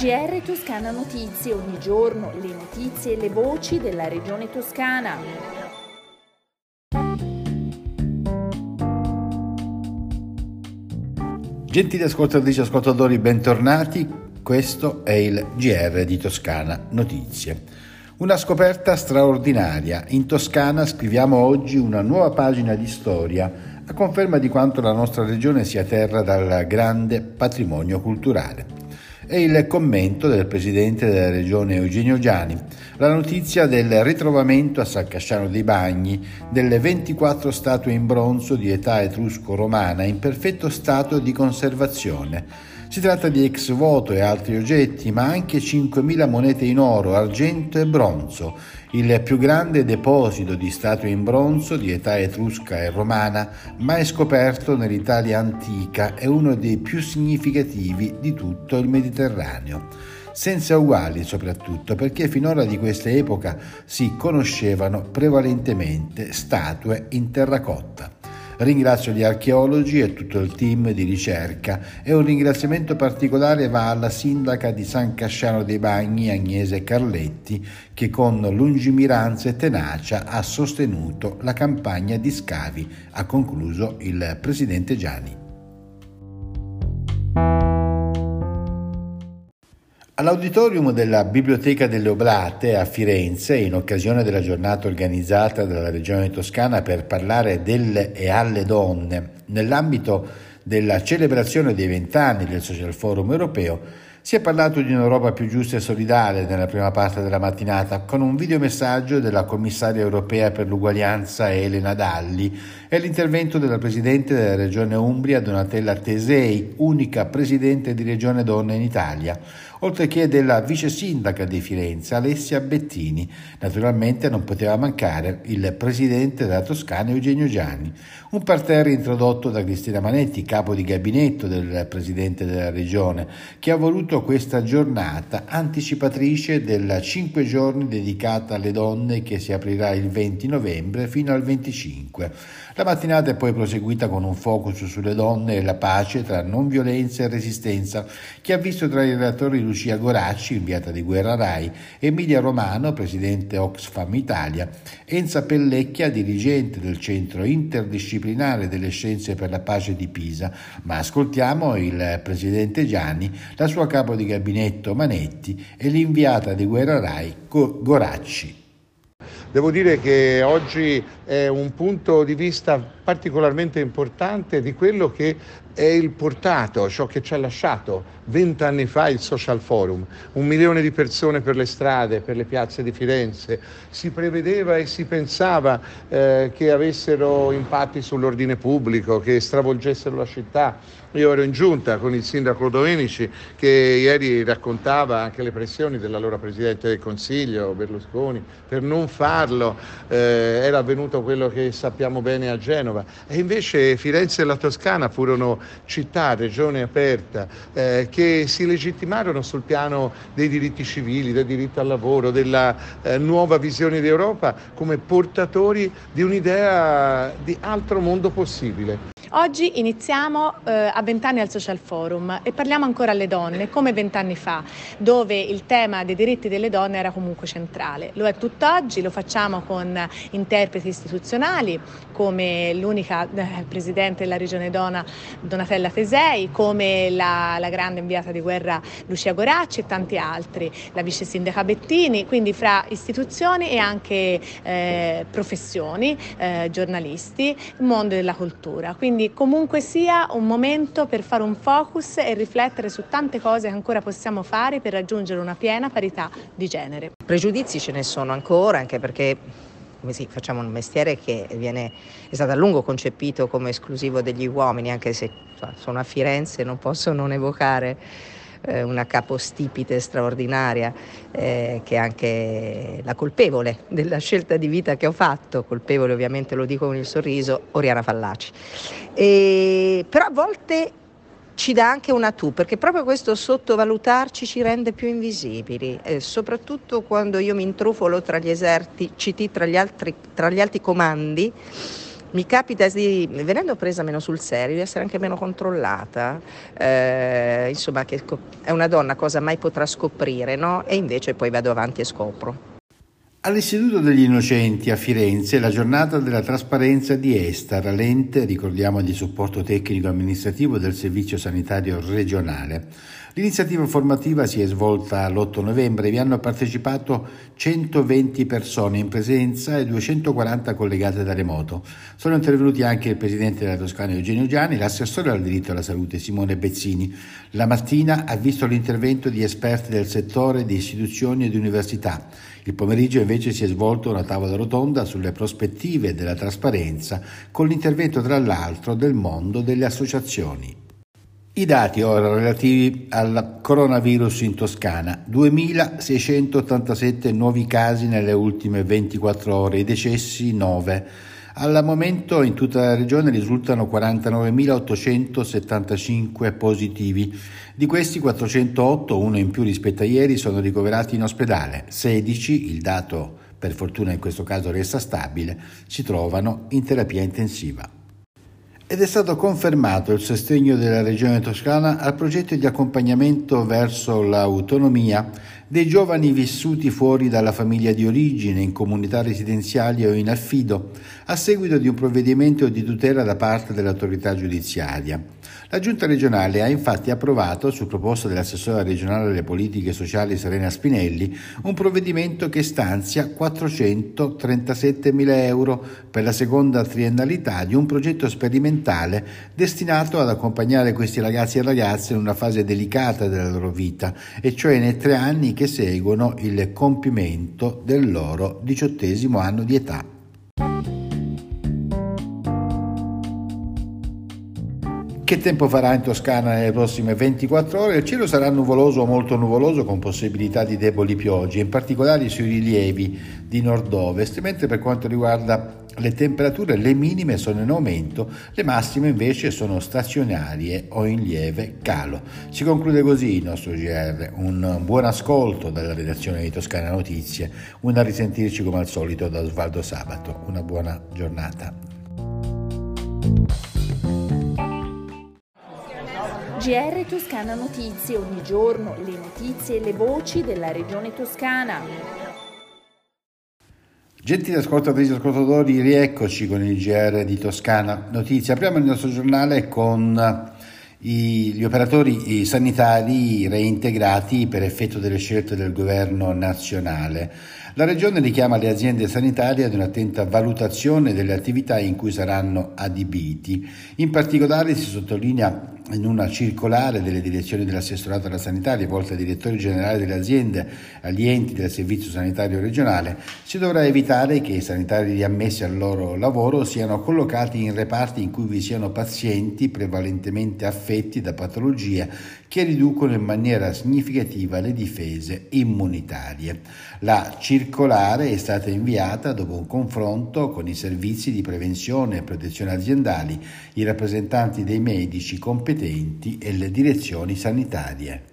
GR Toscana Notizie, ogni giorno le notizie e le voci della regione toscana. Gentili ascoltatrici e ascoltatori, bentornati. Questo è il GR di Toscana Notizie. Una scoperta straordinaria. In Toscana scriviamo oggi una nuova pagina di storia a conferma di quanto la nostra regione sia terra dal grande patrimonio culturale. È il commento del presidente della regione Eugenio Giani, la notizia del ritrovamento a San Casciano dei Bagni delle 24 statue in bronzo di età etrusco-romana in perfetto stato di conservazione si tratta di ex voto e altri oggetti, ma anche 5.000 monete in oro, argento e bronzo, il più grande deposito di statue in bronzo di età etrusca e romana mai scoperto nell'Italia antica e uno dei più significativi di tutto il Mediterraneo senza uguali soprattutto perché finora di questa epoca si conoscevano prevalentemente statue in terracotta. Ringrazio gli archeologi e tutto il team di ricerca e un ringraziamento particolare va alla sindaca di San Casciano dei Bagni, Agnese Carletti, che con lungimiranza e tenacia ha sostenuto la campagna di scavi, ha concluso il presidente Gianni. All'auditorium della Biblioteca delle Oblate a Firenze, in occasione della giornata organizzata dalla Regione Toscana per parlare delle e alle donne, nell'ambito della celebrazione dei vent'anni del Social Forum europeo, si è parlato di un'Europa più giusta e solidale nella prima parte della mattinata, con un videomessaggio della commissaria europea per l'uguaglianza Elena Dalli e l'intervento della presidente della regione Umbria Donatella Tesei, unica presidente di regione donna in Italia, oltre che della vice sindaca di Firenze Alessia Bettini. Naturalmente non poteva mancare il presidente della Toscana Eugenio Gianni. Un parterre introdotto da Cristina Manetti, capo di gabinetto del presidente della regione, che ha voluto questa giornata anticipatrice della 5 giorni dedicata alle donne che si aprirà il 20 novembre fino al 25. La mattinata è poi proseguita con un focus sulle donne e la pace tra non violenza e resistenza che ha visto tra i relatori Lucia Goracci, inviata di Guerra Rai, Emilia Romano, presidente Oxfam Italia, Enza Pellecchia, dirigente del Centro Interdisciplinare delle Scienze per la Pace di Pisa. Ma ascoltiamo il presidente Gianni, la sua capo di gabinetto Manetti e l'inviata di Guerra Rai Goracci. Devo dire che oggi è un punto di vista particolarmente importante di quello che è il portato, ciò che ci ha lasciato vent'anni fa il Social Forum. Un milione di persone per le strade, per le piazze di Firenze. Si prevedeva e si pensava eh, che avessero impatti sull'ordine pubblico, che stravolgessero la città. Io ero in giunta con il sindaco Domenici che ieri raccontava anche le pressioni dell'allora Presidente del Consiglio, Berlusconi, per non farlo. Eh, era avvenuto quello che sappiamo bene a Genova. E invece Firenze e la Toscana furono città, regione aperta, eh, che si legittimarono sul piano dei diritti civili, del diritto al lavoro, della eh, nuova visione di Europa come portatori di un'idea di altro mondo possibile. Oggi iniziamo eh, a vent'anni al Social Forum e parliamo ancora alle donne, come vent'anni fa, dove il tema dei diritti delle donne era comunque centrale. Lo è tutt'oggi, lo facciamo con interpreti istituzionali, come l'unica eh, presidente della Regione Dona, Donatella Tesei, come la, la, grande inviata di guerra Lucia Goracci e tanti altri, la vice sindaca Bettini, quindi fra istituzioni e anche eh, professioni, eh, giornalisti, mondo della cultura. Quindi comunque sia un momento per fare un focus e riflettere su tante cose che ancora possiamo fare per raggiungere una piena parità di genere. Pregiudizi ce ne sono ancora, anche perché sì, facciamo un mestiere che viene, è stato a lungo concepito come esclusivo degli uomini, anche se sono a Firenze non posso non evocare eh, una capostipite straordinaria eh, che è anche la colpevole della scelta di vita che ho fatto, colpevole ovviamente lo dico con il sorriso, Oriana Fallaci. E, però a volte ci dà anche una tu, perché proprio questo sottovalutarci ci rende più invisibili, eh, soprattutto quando io mi intrufolo tra gli eserciti, tra gli, altri, tra gli alti comandi mi capita di, venendo presa meno sul serio, di essere anche meno controllata, eh, insomma che è una donna cosa mai potrà scoprire, no? E invece poi vado avanti e scopro. All'Istituto degli Innocenti a Firenze la giornata della trasparenza di Estar, l'ente, ricordiamo, di supporto tecnico amministrativo del Servizio Sanitario Regionale. L'iniziativa formativa si è svolta l'8 novembre, vi hanno partecipato 120 persone in presenza e 240 collegate da remoto. Sono intervenuti anche il presidente della Toscana Eugenio Gianni, l'assessore al diritto alla salute Simone Bezzini. La mattina ha visto l'intervento di esperti del settore di istituzioni ed università. Il pomeriggio invece si è svolta una tavola rotonda sulle prospettive della trasparenza con l'intervento tra l'altro del mondo delle associazioni. I dati ora relativi al coronavirus in Toscana. 2.687 nuovi casi nelle ultime 24 ore, i decessi 9. Al momento in tutta la regione risultano 49.875 positivi. Di questi 408, uno in più rispetto a ieri, sono ricoverati in ospedale. 16, il dato per fortuna in questo caso resta stabile, si trovano in terapia intensiva. Ed è stato confermato il sostegno della Regione Toscana al progetto di accompagnamento verso l'autonomia dei giovani vissuti fuori dalla famiglia di origine, in comunità residenziali o in affido, a seguito di un provvedimento di tutela da parte dell'autorità giudiziaria. La Giunta regionale ha infatti approvato, su proposta dell'assessora regionale delle politiche sociali Serena Spinelli, un provvedimento che stanzia 437 mila euro per la seconda triennalità di un progetto sperimentale destinato ad accompagnare questi ragazzi e ragazze in una fase delicata della loro vita, e cioè nei tre anni che seguono il compimento del loro diciottesimo anno di età. Che tempo farà in Toscana nelle prossime 24 ore? Il cielo sarà nuvoloso o molto nuvoloso con possibilità di deboli piogge, in particolare sui rilievi di nord-ovest, mentre per quanto riguarda le temperature le minime sono in aumento, le massime invece sono stazionarie o in lieve calo. Si conclude così il nostro GR, un buon ascolto dalla redazione di Toscana Notizie, un a risentirci come al solito da Osvaldo Sabato, una buona giornata. GR Toscana Notizie, ogni giorno le notizie e le voci della regione toscana. Gentili ascoltatrici e ascoltatori, rieccoci con il GR di Toscana Notizie. Apriamo il nostro giornale con gli operatori sanitari reintegrati per effetto delle scelte del governo nazionale. La Regione richiama le aziende sanitarie ad un'attenta valutazione delle attività in cui saranno adibiti. In particolare si sottolinea in una circolare delle direzioni dell'assessorato alla sanità rivolta ai direttori generali delle aziende, agli enti del servizio sanitario regionale, si dovrà evitare che i sanitari riammessi al loro lavoro siano collocati in reparti in cui vi siano pazienti prevalentemente affetti da patologie che riducono in maniera significativa le difese immunitarie. La circolare è stata inviata dopo un confronto con i servizi di prevenzione e protezione aziendali, i rappresentanti dei medici competenti e le direzioni sanitarie.